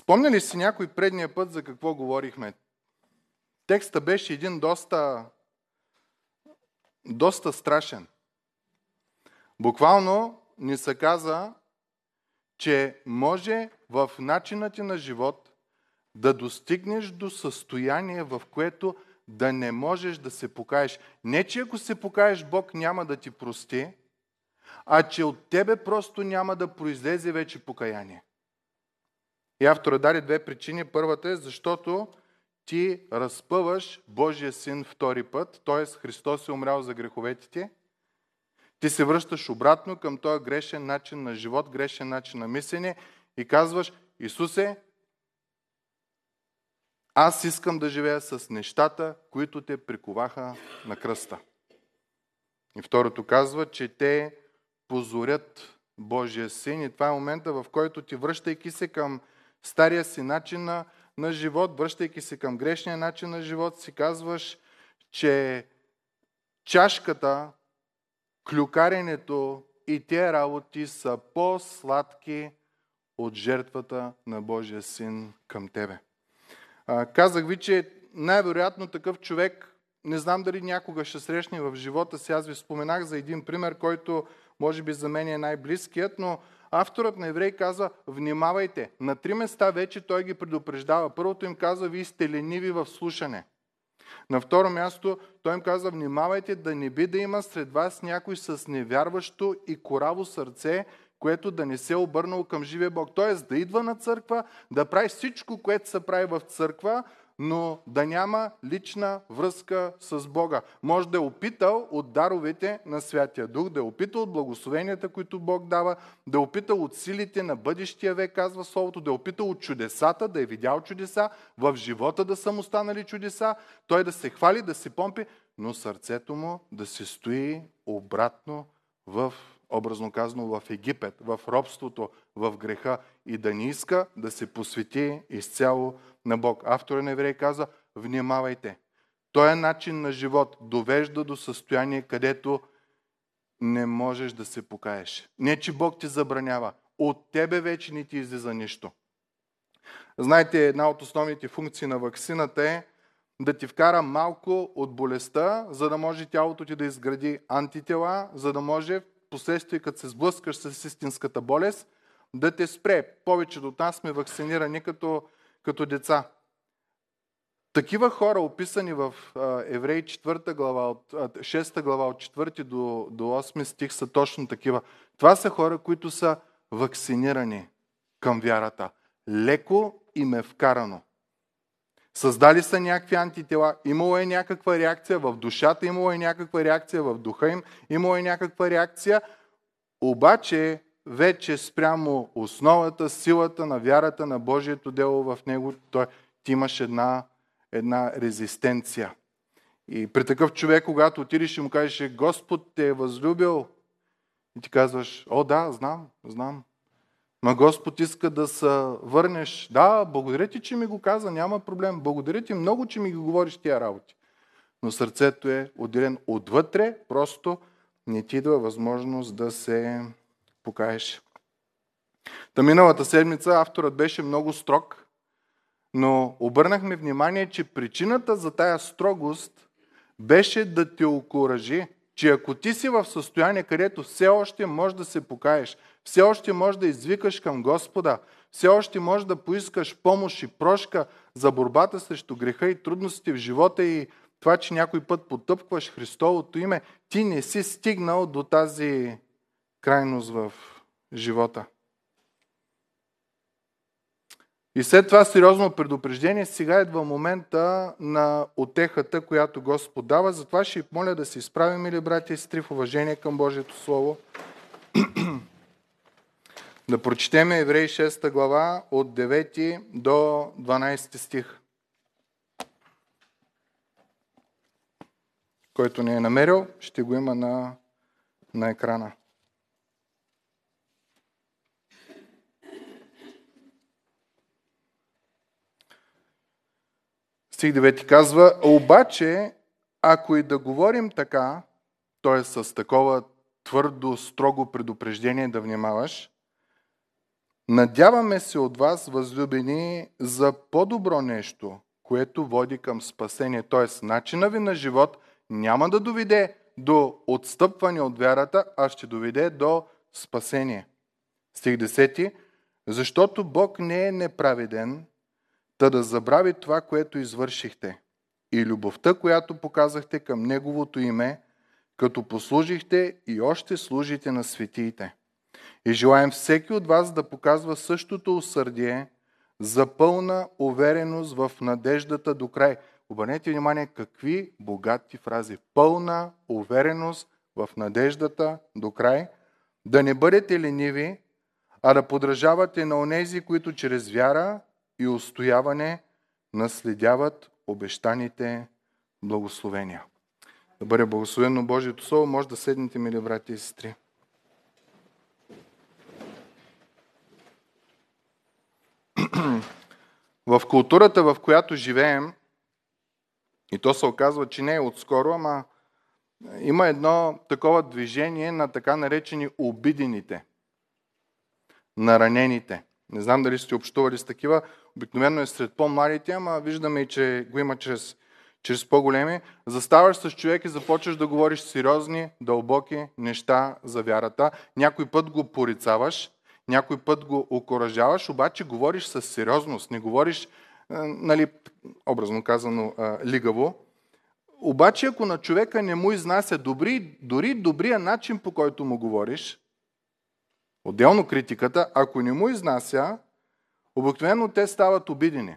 Спомня ли си някой предния път за какво говорихме? Текста беше един доста, доста страшен. Буквално ни се каза, че може в начина ти на живот да достигнеш до състояние, в което да не можеш да се покаеш. Не, че ако се покаеш, Бог няма да ти прости, а че от тебе просто няма да произлезе вече покаяние. И автора даде две причини. Първата е, защото ти разпъваш Божия син втори път, т.е. Христос е умрял за греховете ти. Ти се връщаш обратно към този грешен начин на живот, грешен начин на мислене и казваш, Исусе, аз искам да живея с нещата, които те приковаха на кръста. И второто казва, че те позорят Божия син и това е момента, в който ти връщайки се към стария си начин на, на живот, връщайки се към грешния начин на живот, си казваш, че чашката, клюкаренето и тези работи са по-сладки от жертвата на Божия син към тебе. А, казах ви, че най-вероятно такъв човек, не знам дали някога ще срещне в живота си, аз ви споменах за един пример, който може би за мен е най-близкият, но авторът на Еврей казва, внимавайте. На три места вече той ги предупреждава. Първото им казва, вие сте лениви в слушане. На второ място той им казва, внимавайте да не би да има сред вас някой с невярващо и кораво сърце, което да не се е обърнало към живия Бог. Тоест да идва на църква, да прави всичко, което се прави в църква, но да няма лична връзка с Бога. Може да е опитал от даровете на Святия Дух, да е опитал от благословенията, които Бог дава, да е опитал от силите на бъдещия век, казва Словото, да е опитал от чудесата, да е видял чудеса, в живота да са му станали чудеса, той да се хвали, да се помпи, но сърцето му да се стои обратно в образно казано, в Египет, в робството, в греха и да не иска да се посвети изцяло на Бог. Автора на Еврей каза, внимавайте. Той е начин на живот довежда до състояние, където не можеш да се покаеш. Не, че Бог ти забранява. От тебе вече не ти излиза нищо. Знаете, една от основните функции на вакцината е да ти вкара малко от болестта, за да може тялото ти да изгради антитела, за да може последствие, като се сблъскаш с истинската болест, да те спре. Повечето от нас сме вакцинирани като, като деца. Такива хора, описани в Евреи 4 глава, 6 глава от 4 до, до 8 стих, са точно такива. Това са хора, които са вакцинирани към вярата. Леко им е вкарано. Създали са някакви антитела, имало е някаква реакция в душата, имало е някаква реакция в духа им, имало е някаква реакция, обаче вече спрямо основата, силата на вярата на Божието дело в него, той, ти имаш една, една резистенция. И при такъв човек, когато отидеш и му кажеш, Господ те е възлюбил, и ти казваш, о да, знам, знам, Ма Господ иска да се върнеш. Да, благодаря ти, че ми го каза, няма проблем. Благодаря ти много, че ми ги говориш тия работи. Но сърцето е отделен отвътре, просто не ти идва възможност да се покаеш. Та миналата седмица авторът беше много строг, но обърнахме внимание, че причината за тая строгост беше да те окоръжи, че ако ти си в състояние, където все още можеш да се покаеш, все още можеш да извикаш към Господа, все още можеш да поискаш помощ и прошка за борбата срещу греха и трудностите в живота и това, че някой път потъпкваш Христовото име, ти не си стигнал до тази крайност в живота. И след това сериозно предупреждение, сега идва момента на отехата, която Господ дава. Затова ще моля да се изправим, или братя и сестри, в уважение към Божието Слово. Да прочетем Евреи 6 глава от 9 до 12 стих. Който не е намерил, ще го има на, на екрана. Стих 9 казва, обаче, ако и да говорим така, т.е. с такова твърдо, строго предупреждение да внимаваш, Надяваме се от вас, възлюбени, за по-добро нещо, което води към спасение. Т.е. начина ви на живот няма да доведе до отстъпване от вярата, а ще доведе до спасение. Стих 10. Защото Бог не е неправеден, та да забрави това, което извършихте и любовта, която показахте към Неговото име, като послужихте и още служите на светиите. И желаем всеки от вас да показва същото усърдие за пълна увереност в надеждата до край. Обърнете внимание какви богати фрази. Пълна увереност в надеждата до край. Да не бъдете лениви, а да подражавате на онези, които чрез вяра и устояване наследяват обещаните благословения. Да бъде благословено Божието Слово. Може да седнете, мили брати и сестри. в културата, в която живеем, и то се оказва, че не е отскоро, ама има едно такова движение на така наречени обидените, наранените. Не знам дали сте общували с такива. Обикновено е сред по-младите, ама виждаме и, че го има чрез, чрез по-големи. Заставаш с човек и започваш да говориш сериозни, дълбоки неща за вярата. Някой път го порицаваш, някой път го окоръжаваш, обаче говориш с сериозност, не говориш, нали, образно казано, лигаво. Обаче, ако на човека не му изнася добри, дори добрия начин, по който му говориш, отделно критиката, ако не му изнася, обикновено те стават обидени.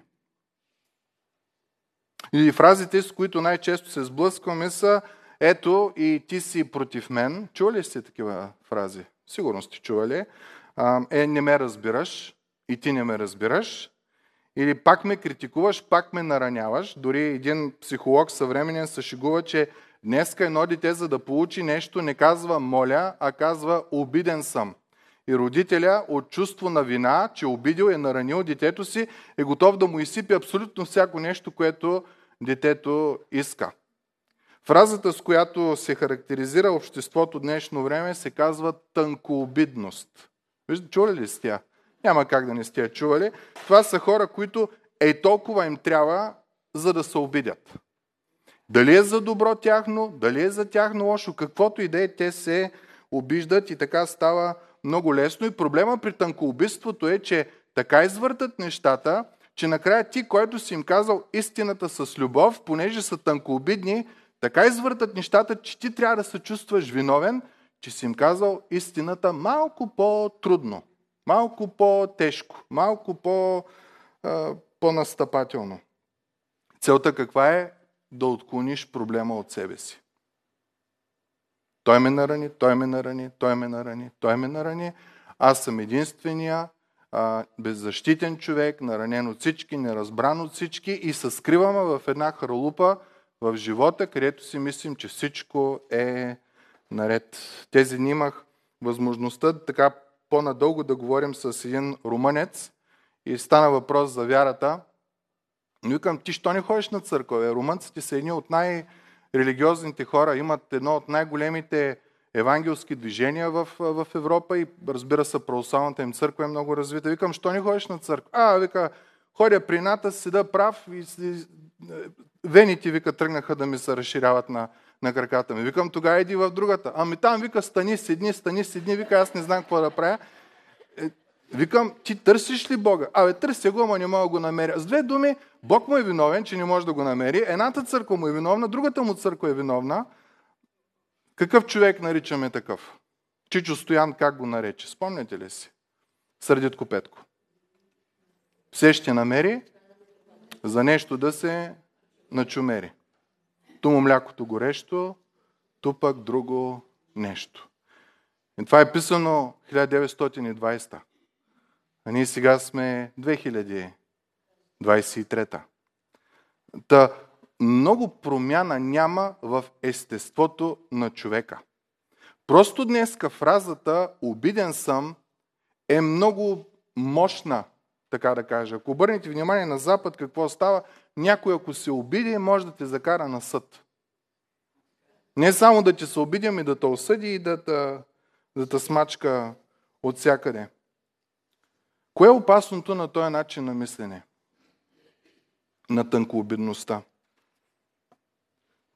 И фразите, с които най-често се сблъскваме са ето и ти си против мен. Чували сте такива фрази? Сигурно сте чували е, не ме разбираш и ти не ме разбираш, или пак ме критикуваш, пак ме нараняваш. Дори един психолог съвременен се шегува, че днеска едно дете, за да получи нещо, не казва моля, а казва обиден съм. И родителя от чувство на вина, че обидил е наранил детето си, е готов да му изсипи абсолютно всяко нещо, което детето иска. Фразата, с която се характеризира обществото днешно време, се казва тънкообидност. Виждате, чували ли сте? Няма как да не сте чували. Това са хора, които ей толкова им трябва, за да се обидят. Дали е за добро тяхно, дали е за тяхно лошо, каквото и да е, те се обиждат и така става много лесно. И проблема при тънкоубийството е, че така извъртат нещата, че накрая ти, който си им казал истината с любов, понеже са тънкообидни, така извъртат нещата, че ти трябва да се чувстваш виновен, че си им казал истината малко по-трудно, малко по-тежко, малко по, по-настъпателно. Целта каква е? Да отклониш проблема от себе си. Той ме нарани, той ме нарани, той ме нарани, той ме нарани. Аз съм единствения беззащитен човек, наранен от всички, неразбран от всички и се скриваме в една хралупа в живота, където си мислим, че всичко е наред. Тези дни имах възможността така по-надълго да говорим с един румънец и стана въпрос за вярата. Но викам, ти що не ходиш на църква? Румънците са едни от най-религиозните хора, имат едно от най-големите евангелски движения в, в Европа и разбира се, православната им църква е много развита. Викам, що не ходиш на църква? А, вика, ходя при ната, седа прав и вените, вика, тръгнаха да ми се разширяват на, на краката ми. Викам, тогава иди в другата. Ами там вика, стани, седни, стани, седни. Вика, аз не знам какво да правя. Е, викам, ти търсиш ли Бога? Абе, търся го, ама не мога да го намеря. С две думи, Бог му е виновен, че не може да го намери. Едната църква му е виновна, другата му църква е виновна. Какъв човек наричаме такъв? Чичо Стоян как го нарече? Спомняте ли си? Сърдитко Петко. Все ще намери за нещо да се начумери. Ту му млякото горещо, ту пък друго нещо. И това е писано 1920. А ние сега сме 2023. Та много промяна няма в естеството на човека. Просто днеска фразата обиден съм е много мощна, така да кажа. Ако обърнете внимание на Запад какво става, някой ако се обиди, може да те закара на съд. Не само да ти се обиди, ами да те осъди и да те, да те смачка от всякъде. Кое е опасното на този начин на мислене? На тънкообидността.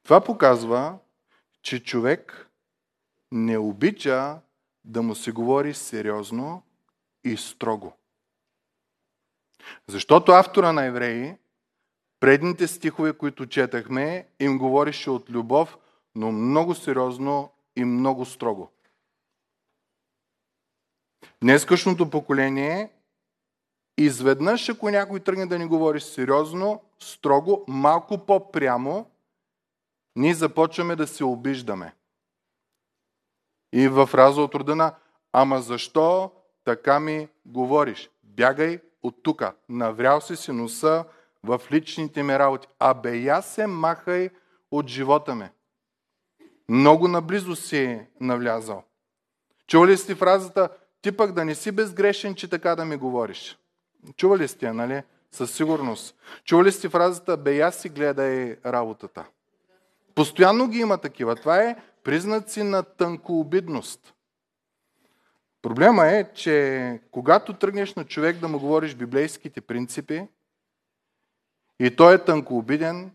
Това показва, че човек не обича да му се говори сериозно и строго. Защото автора на евреи, предните стихове, които четахме, им говорише от любов, но много сериозно и много строго. Днескашното поколение изведнъж, ако някой тръгне да ни говори сериозно, строго, малко по-прямо, ние започваме да се обиждаме. И в фраза от рода на Ама защо така ми говориш? Бягай от тука. Наврял си си носа в личните ми работи. А бе я се махай от живота ми. Много наблизо си навлязал. Чували сте фразата ти пък да не си безгрешен, че така да ми говориш. Чували сте нали? Със сигурност. Чували сте фразата бе я си гледай работата. Постоянно ги има такива. Това е признаци на тънкообидност. Проблема е, че когато тръгнеш на човек да му говориш библейските принципи и той е тънкообиден,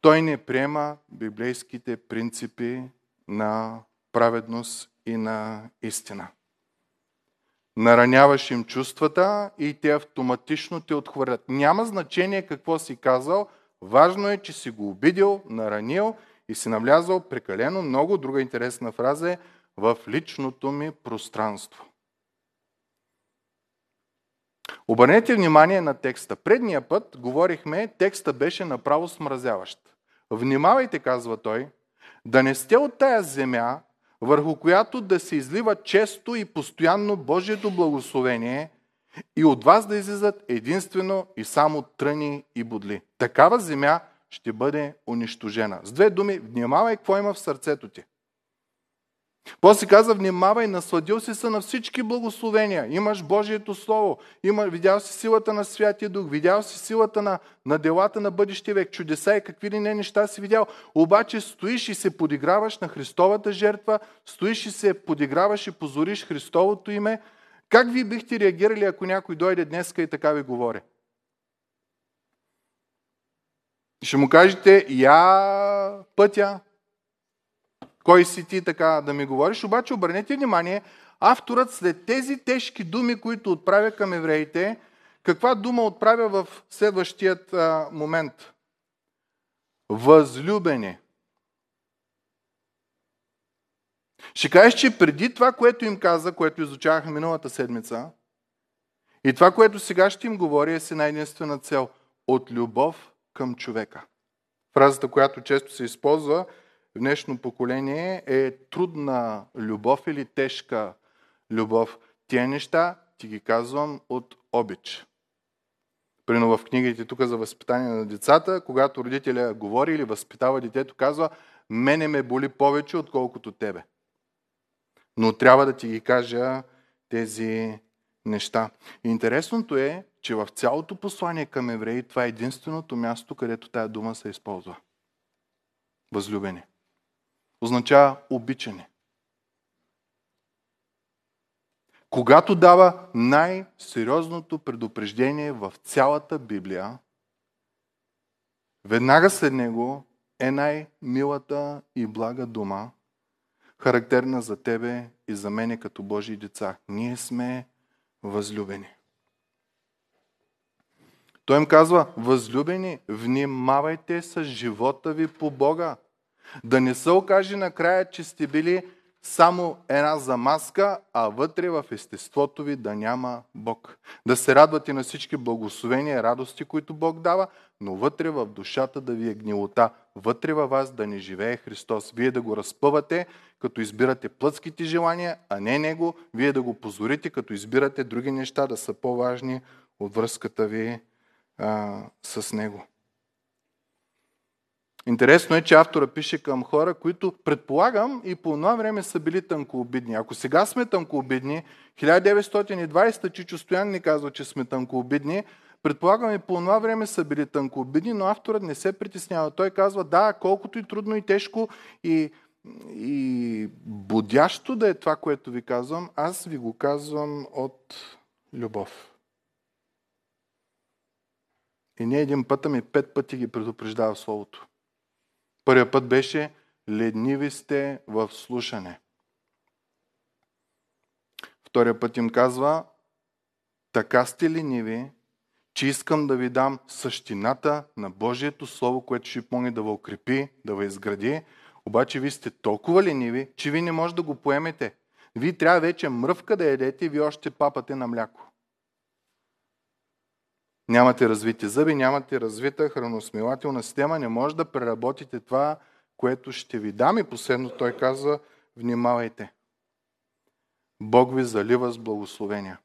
той не приема библейските принципи на праведност и на истина. Нараняваш им чувствата и те автоматично те отхвърлят. Няма значение какво си казал, важно е, че си го обидил, наранил и си навлязал прекалено много. Друга интересна фраза е в личното ми пространство. Обърнете внимание на текста. Предния път говорихме, текста беше направо смразяващ. Внимавайте, казва той, да не сте от тая земя, върху която да се излива често и постоянно Божието благословение и от вас да излизат единствено и само тръни и бодли. Такава земя ще бъде унищожена. С две думи, внимавай какво има в сърцето ти. После каза, внимавай, насладил си се на всички благословения. Имаш Божието Слово, има, видял си силата на Святия Дух, видял си силата на, на делата на бъдещия век, чудеса и какви ли не неща си видял. Обаче стоиш и се подиграваш на Христовата жертва, стоиш и се подиграваш и позориш Христовото име. Как ви бихте реагирали, ако някой дойде днеска и така ви говори? Ще му кажете, я пътя, кой си ти така да ми говориш. Обаче обърнете внимание, авторът след тези тежки думи, които отправя към евреите, каква дума отправя в следващият а, момент? Възлюбени. Ще кажеш, че преди това, което им каза, което изучаваха миналата седмица, и това, което сега ще им говори, е си една единствена цел – от любов към човека. Фразата, която често се използва днешно поколение е трудна любов или тежка любов. Тия неща ти ги казвам от обич. Прино в книгите тук за възпитание на децата, когато родителя говори или възпитава детето, казва, мене ме боли повече, отколкото тебе. Но трябва да ти ги кажа тези неща. Интересното е, че в цялото послание към евреи това е единственото място, където тая дума се използва. Възлюбени. Означава обичане. Когато дава най-сериозното предупреждение в цялата Библия, веднага след него е най-милата и блага дума, характерна за тебе и за мене като Божии деца. Ние сме възлюбени. Той им казва, възлюбени, внимавайте с живота ви по Бога. Да не се окаже накрая, че сте били само една замазка, а вътре в естеството ви да няма Бог. Да се радвате на всички благословения, радости, които Бог дава, но вътре в душата да ви е гнилота. Вътре във вас да не живее Христос. Вие да го разпъвате, като избирате плътските желания, а не Него. Вие да го позорите, като избирате други неща да са по-важни от връзката ви а, с Него. Интересно е, че автора пише към хора, които предполагам и по това време са били тънкообидни. Ако сега сме тънкообидни, 1920 Чичо Стоян ни казва, че сме тънкообидни, предполагам и по това време са били тънкообидни, но авторът не се притеснява. Той казва, да, колкото и трудно и тежко и, и будящо да е това, което ви казвам, аз ви го казвам от любов. И не един път, ами пет пъти ги предупреждава Словото. Първият път беше ледниви сте в слушане. Втория път им казва, така сте лениви, че искам да ви дам същината на Божието Слово, което ще помогне да ви укрепи, да ви изгради. Обаче вие сте толкова лениви, че ви не може да го поемете. Вие трябва вече мръвка да ядете и вие още папате на мляко. Нямате развити зъби, нямате развита храносмилателна система, не може да преработите това, което ще ви дам. И последно той казва, внимавайте. Бог ви залива с благословения.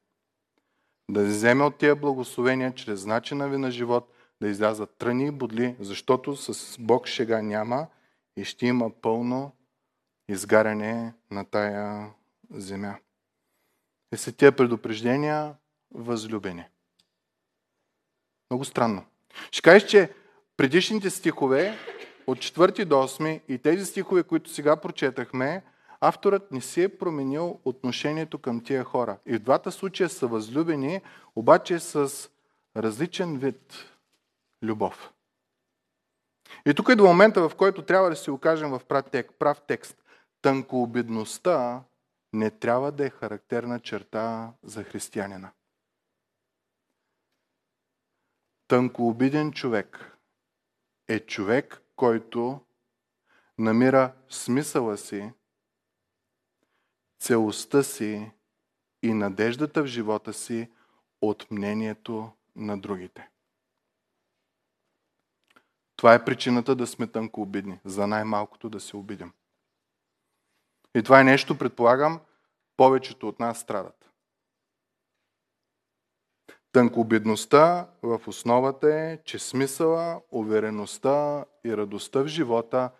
Да вземе от тия благословения чрез начина ви на живот, да излязат тръни и бодли, защото с Бог шега няма и ще има пълно изгаряне на тая земя. И след тия предупреждения възлюбени. Много странно. Ще кажеш, че предишните стихове от 4 до 8 и тези стихове, които сега прочетахме, авторът не си е променил отношението към тия хора. И в двата случая са възлюбени, обаче с различен вид любов. И тук до момента, в който трябва да си окажем в прав текст. Тънкообидността не трябва да е характерна черта за християнина. Тънкообиден човек е човек, който намира смисъла си, целостта си и надеждата в живота си от мнението на другите. Това е причината да сме тънкообидни, за най-малкото да се обидим. И това е нещо, предполагам, повечето от нас страдат. Тънкобедността в основата е, че смисъла, увереността и радостта в живота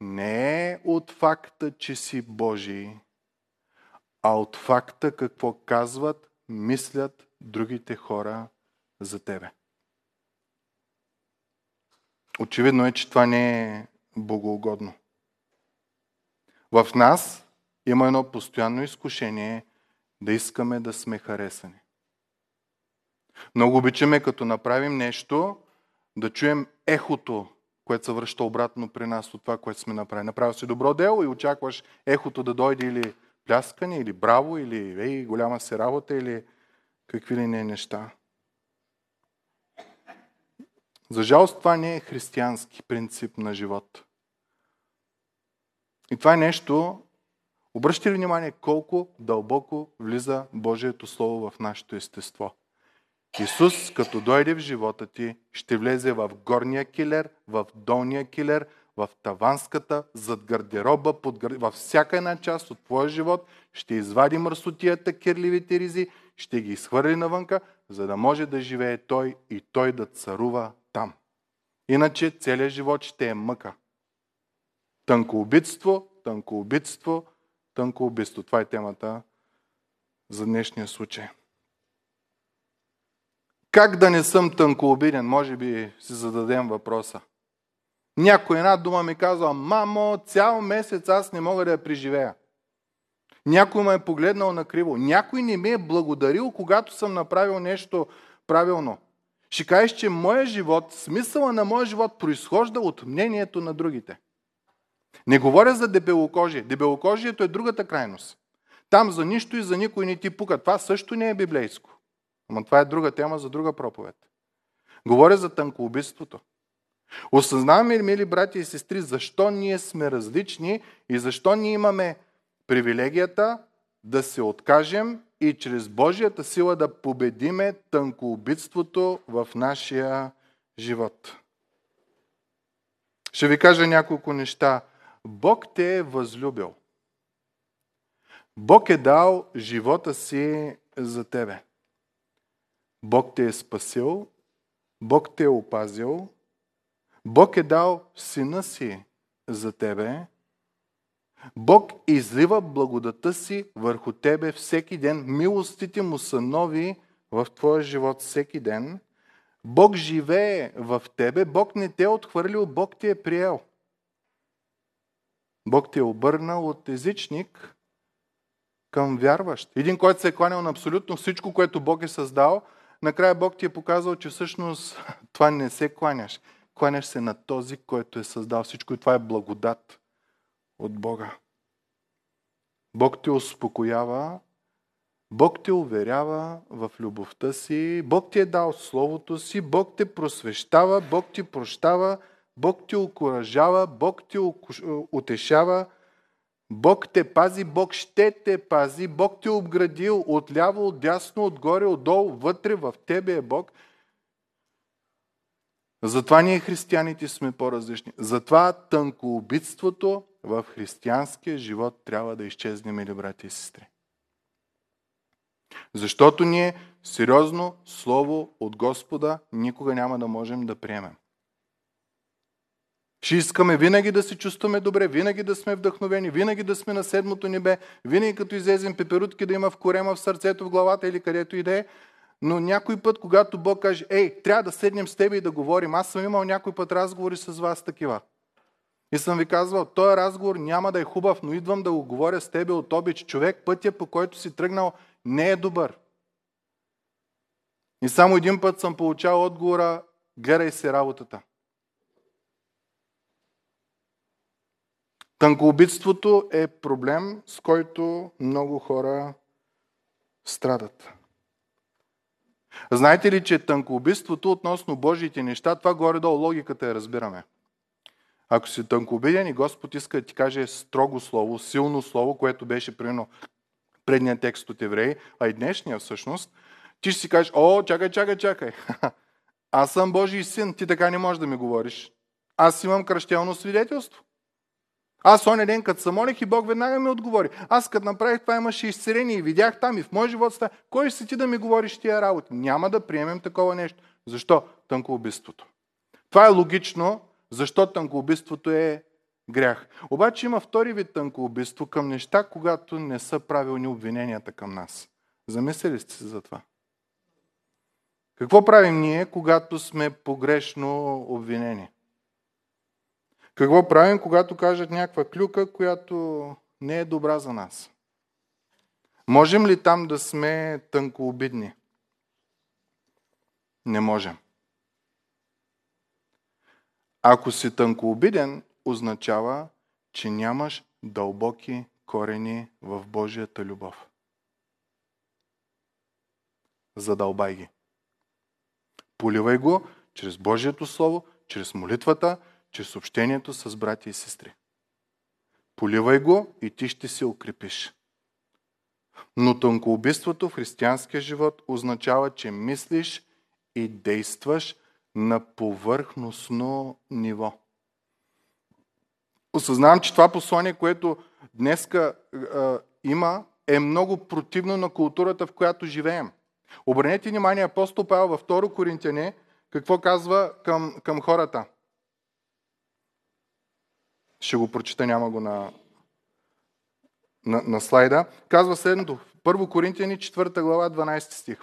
не е от факта, че си Божий, а от факта какво казват, мислят другите хора за тебе. Очевидно е, че това не е богоугодно. В нас има едно постоянно изкушение да искаме да сме харесани. Много обичаме, като направим нещо, да чуем ехото, което се връща обратно при нас от това, което сме направили. Направил си добро дело и очакваш ехото да дойде или пляскане, или браво, или ей, голяма се работа, или какви ли не неща. За жалост това не е християнски принцип на живот. И това е нещо, обръщате ли внимание колко дълбоко влиза Божието Слово в нашето естество. Исус, като дойде в живота ти, ще влезе в горния килер, в долния килер, в таванската, зад гардероба, под гар... във всяка една част от твоя живот, ще извади мърсотията, кирливите ризи, ще ги изхвърли навънка, за да може да живее Той и Той да царува там. Иначе целият живот ще е мъка. Тънкоубитство, тънкоубитство, тънкоубитство. Това е темата за днешния случай. Как да не съм тънкообиден? Може би си зададем въпроса. Някой една дума ми казва, мамо, цял месец аз не мога да я преживея. Някой ме е погледнал на криво. Някой не ми е благодарил, когато съм направил нещо правилно. Ще кажеш, че моят живот, смисъла на моя живот произхожда от мнението на другите. Не говоря за дебелокожие. Дебелокожието е другата крайност. Там за нищо и за никой не ти пука. Това също не е библейско. Ама това е друга тема за друга проповед. Говоря за тънкоубийството. Осъзнаваме ли, мили брати и сестри, защо ние сме различни и защо ние имаме привилегията да се откажем и чрез Божията сила да победиме тънкоубийството в нашия живот. Ще ви кажа няколко неща. Бог те е възлюбил. Бог е дал живота си за тебе. Бог те е спасил, Бог те е опазил, Бог е дал сина си за тебе, Бог излива благодата си върху тебе всеки ден, милостите му са нови в твоя живот всеки ден, Бог живее в тебе, Бог не те е отхвърлил, Бог ти е приел. Бог те е обърнал от езичник към вярващ. Един, който се е кланял на абсолютно всичко, което Бог е създал, накрая Бог ти е показал, че всъщност това не се кланяш. Кланяш се на този, който е създал всичко и това е благодат от Бога. Бог те успокоява, Бог те уверява в любовта си, Бог ти е дал Словото си, Бог те просвещава, Бог ти прощава, Бог ти окоръжава, Бог ти утешава, Бог те пази, Бог ще те пази, Бог те обградил отляво, отдясно, отгоре, отдолу, вътре, в тебе е Бог. Затова ние християните сме по-различни. Затова тънкоубитството в християнския живот трябва да изчезне, мили брати и сестри. Защото ние сериозно слово от Господа никога няма да можем да приемем. Ще искаме винаги да се чувстваме добре, винаги да сме вдъхновени, винаги да сме на седмото небе, винаги като излезем пеперутки да има в корема, в сърцето, в главата или където и да е. Но някой път, когато Бог каже, ей, трябва да седнем с тебе и да говорим, аз съм имал някой път разговори с вас такива. И съм ви казвал, този разговор няма да е хубав, но идвам да го говоря с тебе от обич. Човек, пътя по който си тръгнал, не е добър. И само един път съм получал отговора, гледай се работата. Тънкоубитството е проблем, с който много хора страдат. Знаете ли, че тънкоубитството относно Божиите неща, това горе-долу логиката я разбираме. Ако си тънкоубиден и Господ иска да ти каже строго слово, силно слово, което беше прино предния текст от евреи, а и днешния всъщност, ти ще си кажеш, о, чакай, чакай, чакай. Аз съм Божий син, ти така не можеш да ми говориш. Аз имам кръщелно свидетелство. Аз оня ден, като се молих и Бог веднага ми отговори. Аз като направих това имаше изцеление и видях там и в мой живот ста. Кой ще си ти да ми говориш тия работи? Няма да приемем такова нещо. Защо? Тънкоубийството. Това е логично, защо тънкоубийството е грях. Обаче има втори вид тънкоубийство към неща, когато не са правилни обвиненията към нас. Замислили сте се за това? Какво правим ние, когато сме погрешно обвинени? Какво правим, когато кажат някаква клюка, която не е добра за нас? Можем ли там да сме тънкообидни? Не можем. Ако си тънкообиден, означава, че нямаш дълбоки корени в Божията любов. Задълбай ги. Поливай го чрез Божието Слово, чрез молитвата, чрез общението с брати и сестри. Поливай го и ти ще се укрепиш. Но тънкоубийството в християнския живот означава, че мислиш и действаш на повърхностно ниво. Осъзнавам, че това послание, което днеска е, има, е много противно на културата, в която живеем. Обърнете внимание, апостол Павел във 2 Коринтияне, какво казва към, към хората. Ще го прочита, няма го на, на, на слайда. Казва следното. 1 Коринтияни, 4 глава, 12 стих.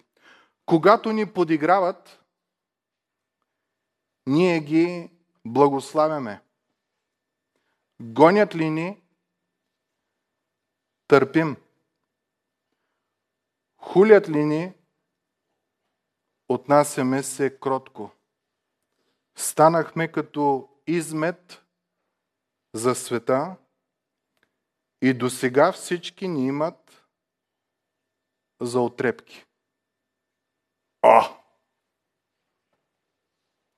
Когато ни подиграват, ние ги благославяме. Гонят ли ни, търпим. Хулят ли ни, отнасяме се кротко. Станахме като измет за света и до сега всички ни имат за отрепки. О!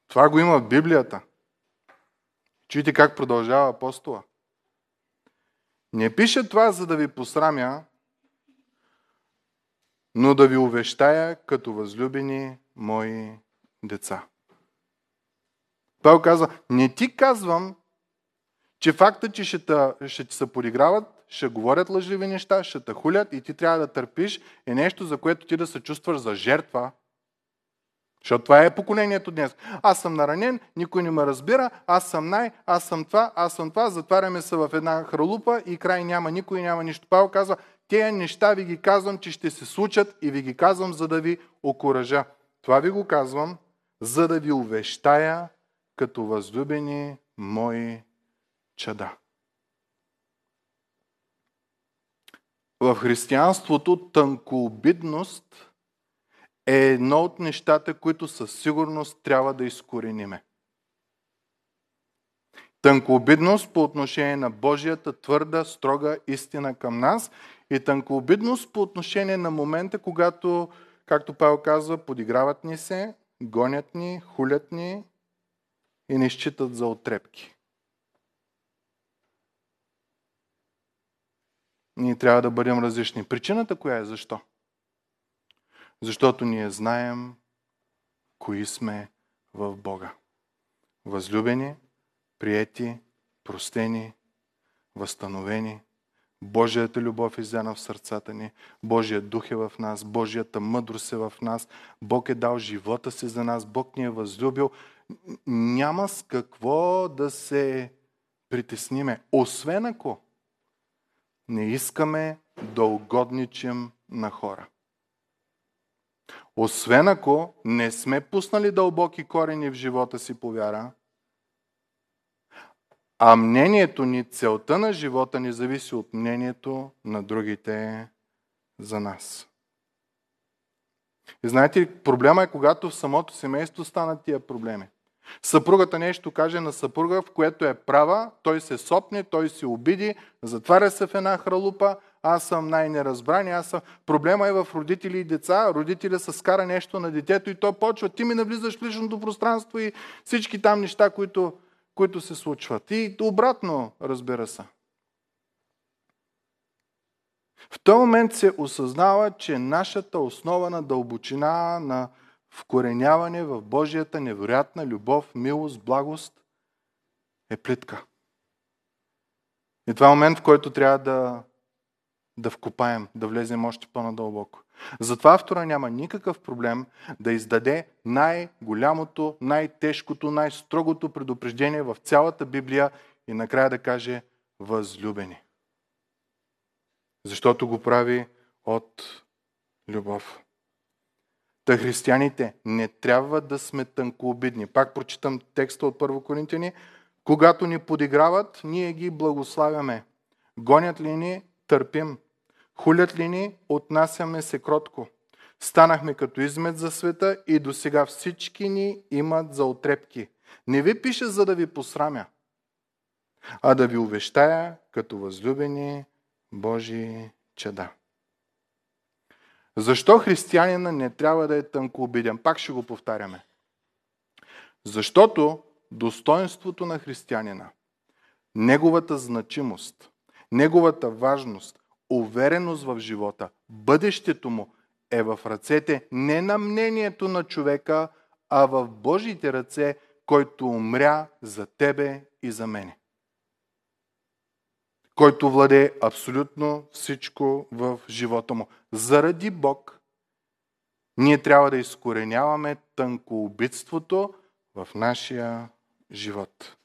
Това го има в Библията. Чуйте как продължава апостола. Не пише това, за да ви посрамя, но да ви увещая като възлюбени мои деца. Павел казва, не ти казвам, че факта, че ще, та, ще ти се подиграват, ще говорят лъжливи неща, ще те хулят и ти трябва да търпиш, е нещо, за което ти да се чувстваш за жертва. Защото това е поколението днес. Аз съм наранен, никой не ме разбира, аз съм най, аз съм това, аз съм това, затваряме се в една хралупа и край няма никой, няма нищо. Павел казва, тези неща ви ги казвам, че ще се случат и ви ги казвам, за да ви окоръжа. Това ви го казвам, за да ви увещая като възлюбени мои чада. в християнството тънкообидност е едно от нещата, които със сигурност трябва да изкорениме. Тънкообидност по отношение на Божията твърда, строга истина към нас и тънкообидност по отношение на момента, когато, както Павел казва, подиграват ни се, гонят ни, хулят ни и не считат за отрепки. Ние трябва да бъдем различни. Причината коя е? Защо? Защото ние знаем кои сме в Бога. Възлюбени, приети, простени, възстановени. Божията любов е изяна в сърцата ни, Божия дух е в нас, Божията мъдрост е в нас, Бог е дал живота си за нас, Бог ни е възлюбил. Няма с какво да се притесниме, освен ако не искаме да угодничим на хора. Освен ако не сме пуснали дълбоки корени в живота си по вяра, а мнението ни, целта на живота ни зависи от мнението на другите за нас. И знаете проблема е когато в самото семейство станат тия проблеми. Съпругата нещо каже на съпруга, в което е права, той се сопне, той се обиди, затваря се в една хралупа, аз съм най-неразбран, аз съм... Проблема е в родители и деца. Родителя се скара нещо на детето и то почва. Ти ми навлизаш в личното пространство и всички там неща, които, които се случват. И обратно, разбира се. В този момент се осъзнава, че нашата основа на дълбочина, на вкореняване в Божията невероятна любов, милост, благост е плитка. И това е момент, в който трябва да, да вкопаем, да влезем още по-надълбоко. Затова автора няма никакъв проблем да издаде най-голямото, най-тежкото, най-строгото предупреждение в цялата Библия и накрая да каже възлюбени. Защото го прави от любов. Та християните не трябва да сме тънкообидни. Пак прочитам текста от 1 Коринтияни. Когато ни подиграват, ние ги благославяме. Гонят ли ни, търпим. Хулят ли ни, отнасяме се кротко. Станахме като измет за света и до сега всички ни имат за отрепки. Не ви пиша, за да ви посрамя, а да ви увещая като възлюбени Божии чеда. Защо християнина не трябва да е тънкообиден? Пак ще го повтаряме. Защото достоинството на християнина, неговата значимост, неговата важност, увереност в живота, бъдещето му е в ръцете не на мнението на човека, а в Божите ръце, който умря за тебе и за мене който владее абсолютно всичко в живота му. Заради Бог, ние трябва да изкореняваме тънкоубитството в нашия живот.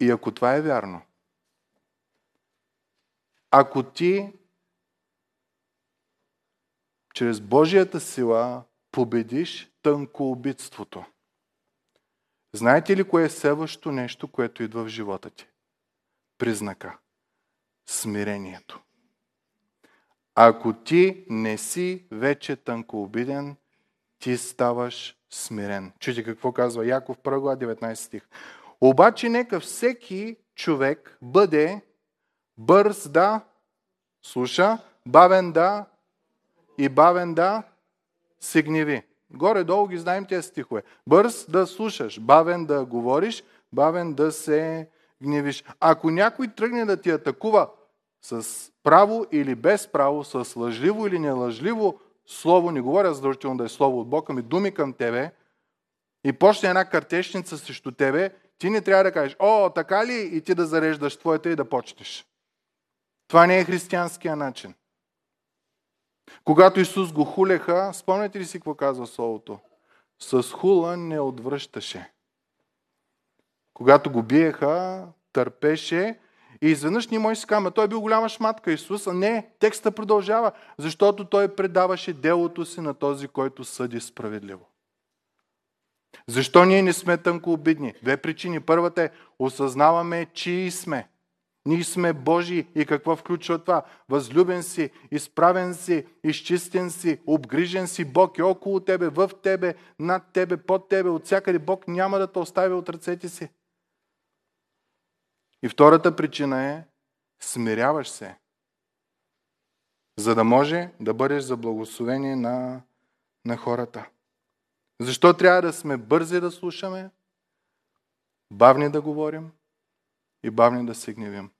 И ако това е вярно, ако ти чрез Божията сила победиш тънкоубитството, знаете ли кое е следващото нещо, което идва в живота ти? Признака смирението. Ако ти не си вече тънкообиден, ти ставаш смирен. Чуйте какво казва Яков 1 19 стих. Обаче нека всеки човек бъде бърз да слуша, бавен да и бавен да се гневи. Горе-долу ги знаем тези стихове. Бърз да слушаш, бавен да говориш, бавен да се гневиш. Ако някой тръгне да ти атакува с право или без право, с лъжливо или нелъжливо слово, не говоря задължително да е слово от Бога, ми думи към тебе, и почне една картешница срещу тебе, ти не трябва да кажеш, о, така ли? И ти да зареждаш твоята и да почнеш. Това не е християнския начин. Когато Исус го хулеха, спомняте ли си какво казва Словото? С хула не отвръщаше. Когато го биеха, търпеше и изведнъж ние може да си кажем, той е бил голяма шматка Исус. А не, текста продължава, защото той предаваше делото си на този, който съди справедливо. Защо ние не сме тънко обидни? Две причини. Първата е, осъзнаваме, чии сме. Ние сме Божии и какво включва това? Възлюбен си, изправен си, изчистен си, обгрижен си. Бог е около тебе, в тебе, над тебе, под тебе, от всякъде. Бог няма да те остави от ръцете си. И втората причина е смиряваш се, за да може да бъдеш за благословение на, на хората. Защо трябва да сме бързи да слушаме, бавни да говорим и бавни да се гневим?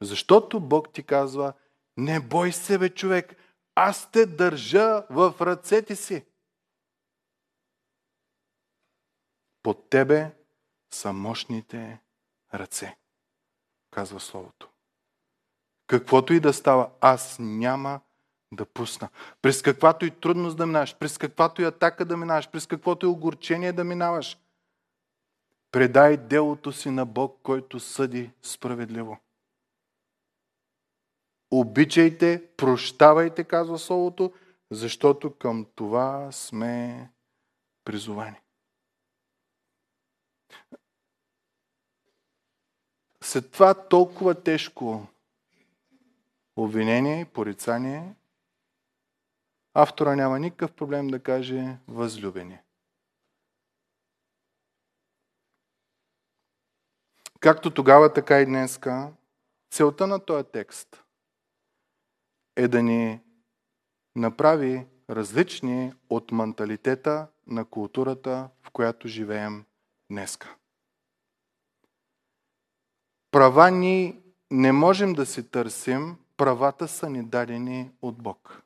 Защото Бог ти казва, не бой се, бе, човек, аз те държа в ръцете си. Под тебе са мощните ръце, казва Словото. Каквото и да става, аз няма да пусна. През каквато и трудност да минаваш, през каквато и атака да минаваш, през каквото и огорчение да минаваш, предай делото си на Бог, който съди справедливо. Обичайте, прощавайте, казва Словото, защото към това сме призовани. След това толкова тежко обвинение и порицание, автора няма никакъв проблем да каже възлюбени. Както тогава, така и днеска, целта на този текст е да ни направи различни от менталитета на културата, в която живеем днеска. Права ни не можем да си търсим, правата са ни дадени от Бог.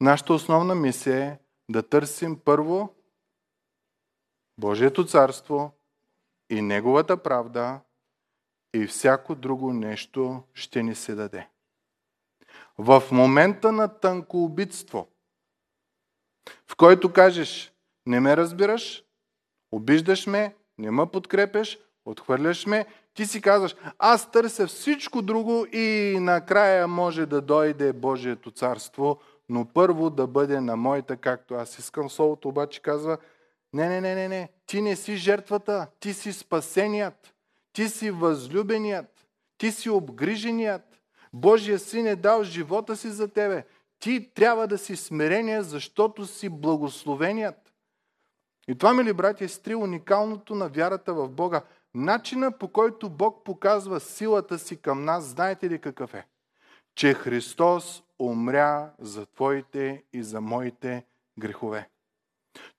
Нашата основна мисия е да търсим първо Божието царство и Неговата правда и всяко друго нещо ще ни се даде. В момента на тънкоубитство, в който кажеш, не ме разбираш, обиждаш ме, не ме подкрепеш, отхвърляш ме, ти си казваш, аз търся всичко друго и накрая може да дойде Божието царство, но първо да бъде на моята, както аз искам. Словото обаче казва, не, не, не, не, не, ти не си жертвата, ти си спасеният, ти си възлюбеният, ти си обгриженият. Божия син е дал живота си за тебе. Ти трябва да си смирение, защото си благословеният. И това, мили братя, е стри уникалното на вярата в Бога. Начина по който Бог показва силата си към нас, знаете ли какъв е? Че Христос умря за твоите и за моите грехове.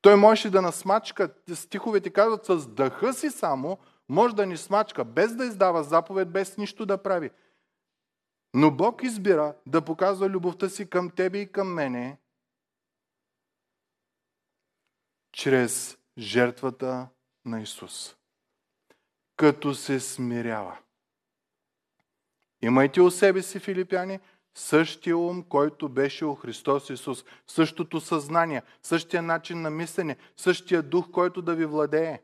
Той можеше да насмачка, стиховете казват, с дъха си само, може да ни смачка, без да издава заповед, без нищо да прави. Но Бог избира да показва любовта си към тебе и към мене чрез жертвата на Исус като се смирява. Имайте у себе си, филипяни, същия ум, който беше у Христос Исус. Същото съзнание, същия начин на мислене, същия дух, който да ви владее.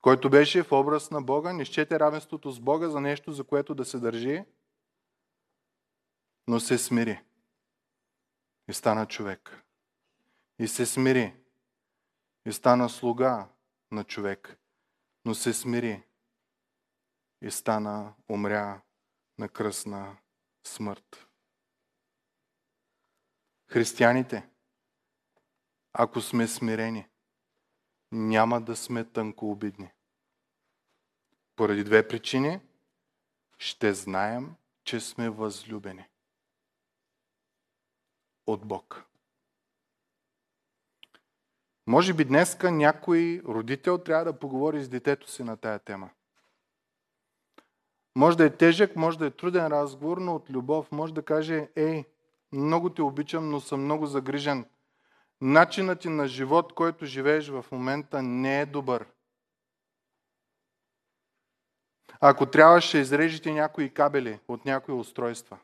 Който беше в образ на Бога, не щете равенството с Бога за нещо, за което да се държи, но се смири. И стана човек. И се смири. И стана слуга на човек но се смири и стана, умря на кръсна смърт. Християните, ако сме смирени, няма да сме тънкообидни. Поради две причини ще знаем, че сме възлюбени от Бог. Може би днеска някой родител трябва да поговори с детето си на тая тема. Може да е тежък, може да е труден разговор, но от любов може да каже, ей, много те обичам, но съм много загрижен. Начинът ти на живот, който живееш в момента, не е добър. Ако трябва, ще изрежете някои кабели от някои устройства.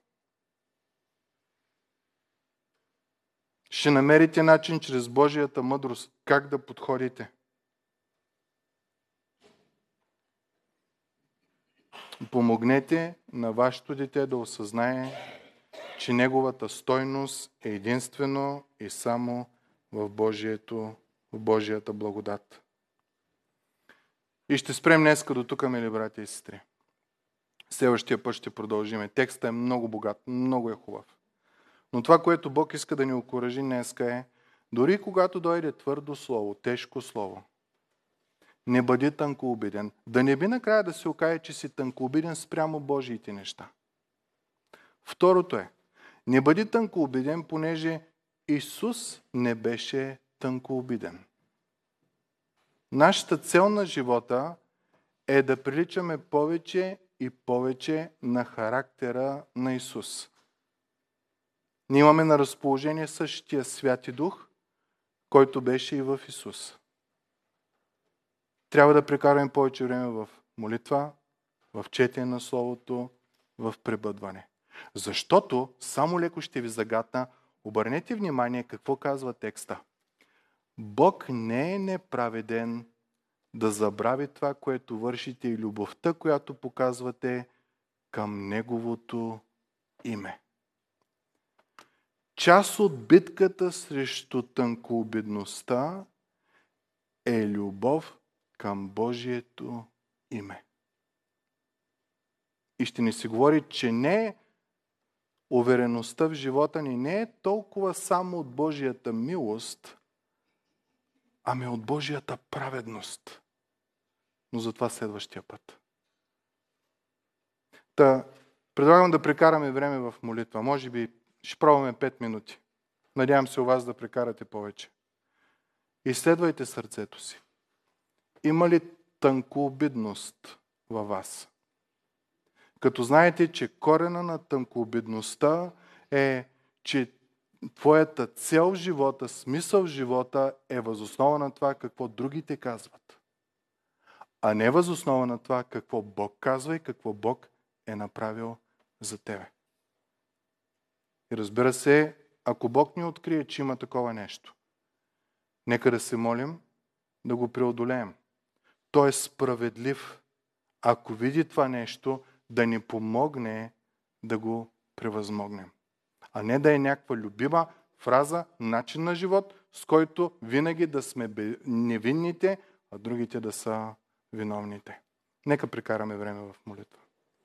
Ще намерите начин чрез Божията мъдрост как да подходите. Помогнете на вашето дете да осъзнае, че неговата стойност е единствено и само в, Божието, в Божията благодат. И ще спрем днеска до тук, мили брати и сестри. Следващия път ще продължиме. Текстът е много богат, много е хубав. Но това, което Бог иска да ни окоръжи днеска е, дори когато дойде твърдо слово, тежко слово, не бъди тънкообиден. Да не би накрая да се окаже, че си тънкообиден спрямо Божиите неща. Второто е, не бъди тънкообиден, понеже Исус не беше тънкообиден. Нашата цел на живота е да приличаме повече и повече на характера на Исус. Ние имаме на разположение същия Святи Дух, който беше и в Исус. Трябва да прекараме повече време в молитва, в четене на Словото, в пребъдване. Защото, само леко ще ви загатна, обърнете внимание какво казва текста. Бог не е неправеден да забрави това, което вършите и любовта, която показвате към Неговото име. Част от битката срещу тънкообедността е любов към Божието име. И ще ни се говори, че не увереността в живота ни не е толкова само от Божията милост, ами от Божията праведност. Но за това следващия път. Та, предлагам да прекараме време в молитва. Може би ще пробваме 5 минути. Надявам се у вас да прекарате повече. Изследвайте сърцето си. Има ли тънкообидност във вас? Като знаете, че корена на тънкообидността е, че твоята цел в живота, смисъл в живота е възоснова на това какво другите казват. А не възоснова на това какво Бог казва и какво Бог е направил за тебе. И разбира се, ако Бог ни открие, че има такова нещо, нека да се молим да го преодолеем. Той е справедлив. Ако види това нещо, да ни помогне да го превъзмогнем. А не да е някаква любима фраза, начин на живот, с който винаги да сме невинните, а другите да са виновните. Нека прекараме време в молитва.